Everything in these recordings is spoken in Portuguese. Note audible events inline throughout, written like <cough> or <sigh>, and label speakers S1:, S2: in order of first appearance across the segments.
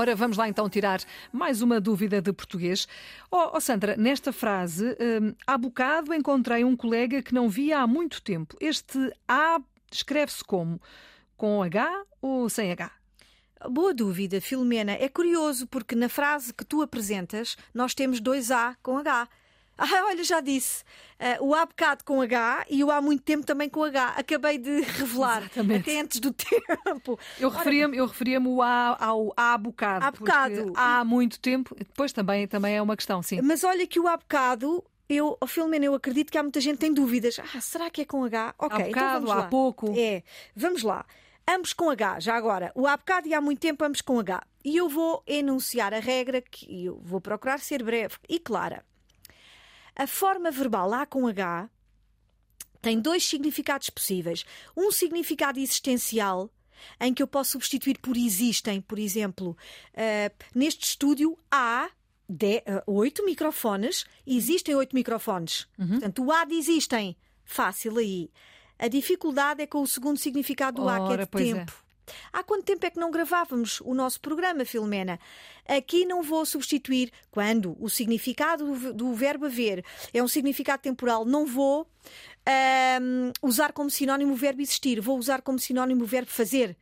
S1: Ora, vamos lá então tirar mais uma dúvida de português. Oh, oh Sandra, nesta frase, hum, há bocado encontrei um colega que não via há muito tempo. Este A escreve-se como? Com H ou sem H?
S2: Boa dúvida, Filomena. É curioso porque na frase que tu apresentas nós temos dois A com H. Ah, olha, já disse. Uh, o há bocado com H e o há muito tempo também com H. Acabei de revelar Exatamente. até antes do <laughs> tempo.
S1: Eu referia-me referia ao há bocado.
S2: Há bocado.
S1: Há muito tempo. Depois também, também é uma questão, sim.
S2: Mas olha que o há bocado eu, oh, Filomena, eu acredito que há muita gente que tem dúvidas. Ah, será que é com H?
S1: Ok, há então bocado, então vamos lá. há pouco.
S2: É, vamos lá. Ambos com H, já agora. O há bocado e há muito tempo, ambos com H. E eu vou enunciar a regra que eu vou procurar ser breve e clara. A forma verbal A com H tem dois significados possíveis. Um significado existencial, em que eu posso substituir por existem, por exemplo, uh, neste estúdio há eh, oito microfones, existem oito microfones. Uhum. Portanto, o há de existem, fácil aí. A dificuldade é com o segundo significado do Ora, há, que é de é. tempo. É. Há quanto tempo é que não gravávamos o nosso programa, Filomena? Aqui não vou substituir quando o significado do, verbo haver é um significado temporal, não vou um, usar como sinónimo o verbo existir, vou usar como sinónimo o verbo fazer.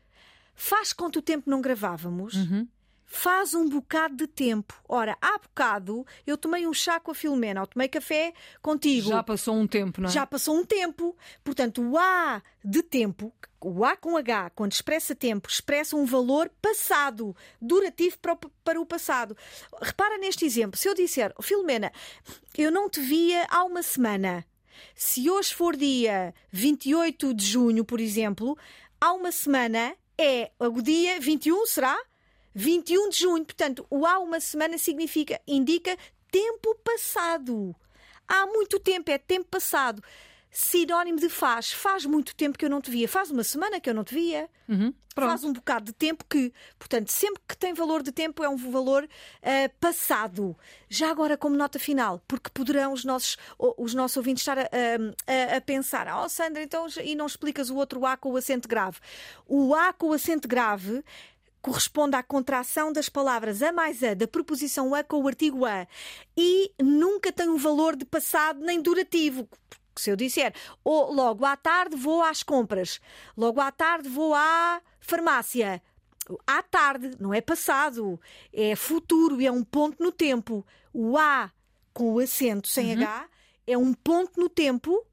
S2: Faz quanto tempo não gravávamos? Uhum faz um bocado de tempo. Ora, há bocado eu tomei um chá com a Filomena, ou tomei café contigo.
S1: Já passou um tempo, não é?
S2: Já passou um tempo. Portanto, o A de tempo, o A com H, quando expressa tempo, expressa um valor passado, durativo para o, para o passado. Repara neste exemplo. Se eu disser, Filomena, eu não te via há uma semana. Se hoje for dia 28 de junho, por exemplo, há uma semana é o dia 21, será? 21 de junho. Portanto, o há uma semana significa, indica tempo passado. Há muito tempo, é tempo passado. Sinónimo de faz. Faz muito tempo que eu não te via. Faz uma semana que eu não te via. Uhum, faz um bocado de tempo que. Portanto, sempre que tem valor de tempo é um valor uh, passado. Já agora, como nota final, porque poderão os nossos, os nossos ouvintes estar a, a, a pensar: Oh, Sandra, então e não explicas o outro A com o acento grave? O A com o acento grave corresponde à contração das palavras a mais a da preposição a com o artigo a e nunca tem um valor de passado nem durativo. Se eu disser ou logo à tarde vou às compras, logo à tarde vou à farmácia, à tarde não é passado, é futuro, é um ponto no tempo. O A com o acento sem uhum. H é um ponto no tempo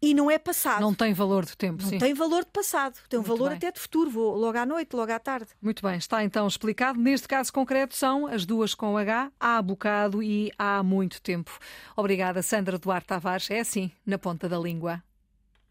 S2: e não é passado.
S1: Não tem valor de tempo,
S2: não
S1: sim.
S2: tem valor de passado, tem um valor bem. até de futuro, vou logo à noite, logo à tarde.
S1: Muito bem, está então explicado. Neste caso concreto são as duas com H, há bocado e há muito tempo. Obrigada, Sandra Duarte Tavares. É assim, na ponta da língua.